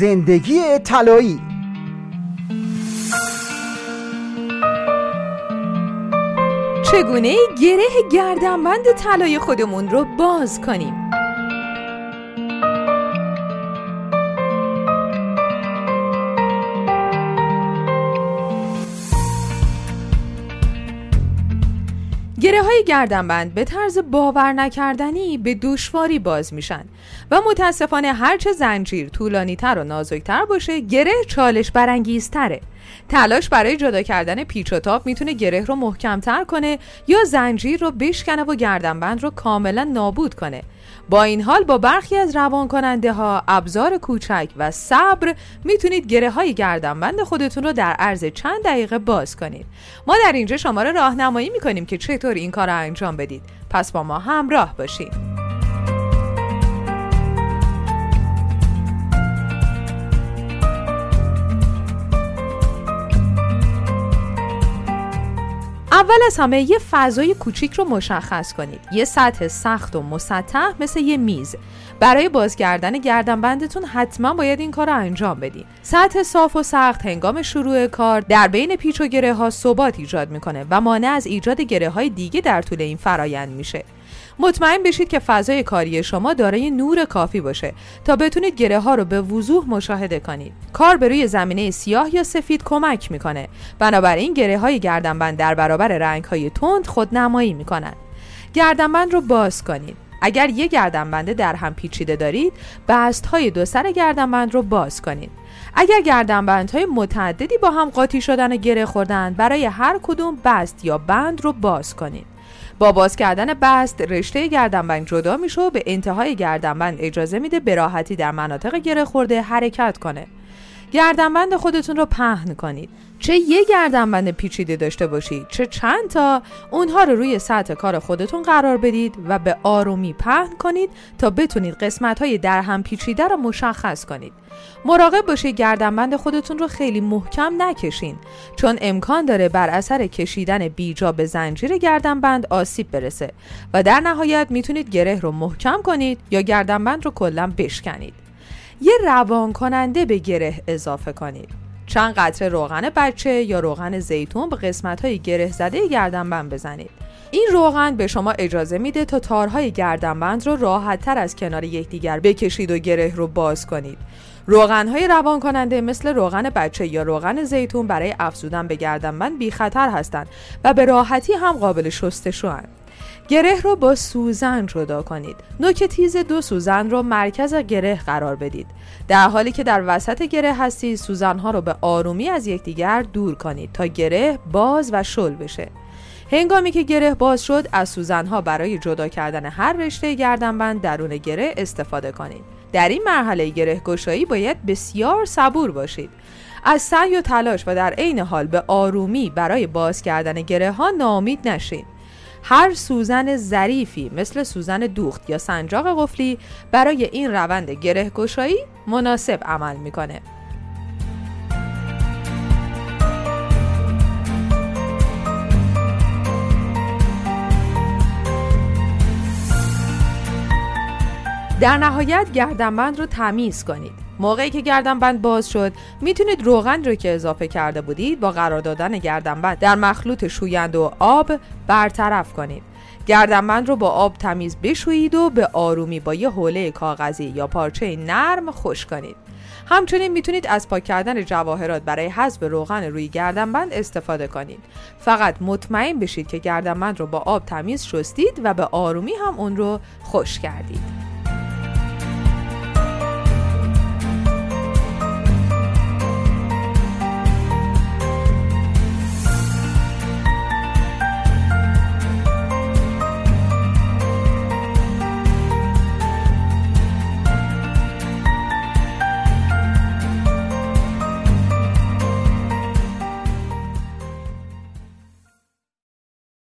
زندگی طلایی. چگونه گره گردنبند طلای خودمون رو باز کنیم؟ گره های گردنبند به طرز باور نکردنی به دشواری باز میشن و متاسفانه هرچه زنجیر طولانی تر و نازکتر باشه گره چالش برانگیزتره. تلاش برای جدا کردن پیچ و تاب می‌تونه گره رو محکمتر کنه یا زنجیر رو بشکنه و گردنبند رو کاملا نابود کنه. با این حال با برخی از روان کننده ها ابزار کوچک و صبر می‌تونید گره های گردنبند خودتون رو در عرض چند دقیقه باز کنید. ما در اینجا شما رو راهنمایی می‌کنیم که چطور این کار رو انجام بدید. پس با ما همراه باشید اول از همه یه فضای کوچیک رو مشخص کنید. یه سطح سخت و مسطح مثل یه میز. برای باز کردن گردنبندتون حتما باید این کار رو انجام بدید سطح صاف و سخت هنگام شروع کار در بین پیچ و گره ها ثبات ایجاد می‌کنه و مانع از ایجاد گره های دیگه در طول این فرایند میشه. مطمئن بشید که فضای کاری شما دارای نور کافی باشه تا بتونید گره ها رو به وضوح مشاهده کنید. کار به روی زمینه سیاه یا سفید کمک می‌کنه. بنابراین گره های گردنبند در برابر رنگ های تند خودنمایی می‌کنن. گردنبند رو باز کنید. اگر یک گردنبند در هم پیچیده دارید بست های دو سر گردنبند رو باز کنید. اگر گردنبند های متعددی با هم قاطی شدن و گره خوردن برای هر کدوم بست یا بند رو باز کنید. با باز کردن بست رشته گردنبند جدا میشه و به انتهای گردنبند اجازه میده به راحتی در مناطق گره خورده حرکت کنه. گردنبند خودتون رو پهن کنید. چه یه گردنبند پیچیده داشته باشید چه چند تا اونها رو روی سطح کار خودتون قرار بدید و به آرومی پهن کنید تا بتونید قسمت های در پیچیده رو مشخص کنید. مراقب باشید گردنبند خودتون رو خیلی محکم نکشین چون امکان داره بر اثر کشیدن بیجا به زنجیر گردنبند آسیب برسه و در نهایت می‌تونید گره رو محکم کنید یا گردنبند رو کلا بشکنید. یه روان کننده به گره اضافه کنید. چند قطره روغن بچه یا روغن زیتون به قسمت های گره زده گردنبند بزنید. این روغن به شما اجازه میده تا تارهای گردنبند رو راحت تر از کنار یکدیگر بکشید و گره رو باز کنید. روغن های روان کننده مثل روغن بچه یا روغن زیتون برای افزودن به گردنبند بی خطر هستند و به راحتی هم قابل شستشو گره رو با سوزن جدا کنید. نوک تیز دو سوزن رو مرکز گره قرار بدید. در حالی که در وسط گره هستید سوزن ها رو به آرومی از یکدیگر دور کنید تا گره باز و شل بشه. هنگامی که گره باز شد از سوزن ها برای جدا کردن هر رشته گردنبند درون گره استفاده کنید. در این مرحله گره گشایی باید بسیار صبور باشید. از سعی و تلاش و در عین حال به آرومی برای باز کردن گره ها نامید نشید. هر سوزن ظریفی مثل سوزن دوخت یا سنجاق قفلی برای این روند گره گشایی مناسب عمل می‌کنه. در نهایت گردنبند رو تمیز کنید. موقعی که گردنبند باز شد می‌تونید روغن رو که اضافه کرده بودید با قرار دادن گردنبند در مخلوط شوینده و آب برطرف کنید. گردنبند رو با آب تمیز بشویید و به آرومی با یه حوله کاغذی یا پارچه نرم خوش کنید. همچنین می‌تونید از پاک کردن جواهرات برای حذف روغن روی گردنبند استفاده کنید. فقط مطمئن بشید که گردنبند رو با آب تمیز شستید و به آرومی هم اون رو خوش کردید.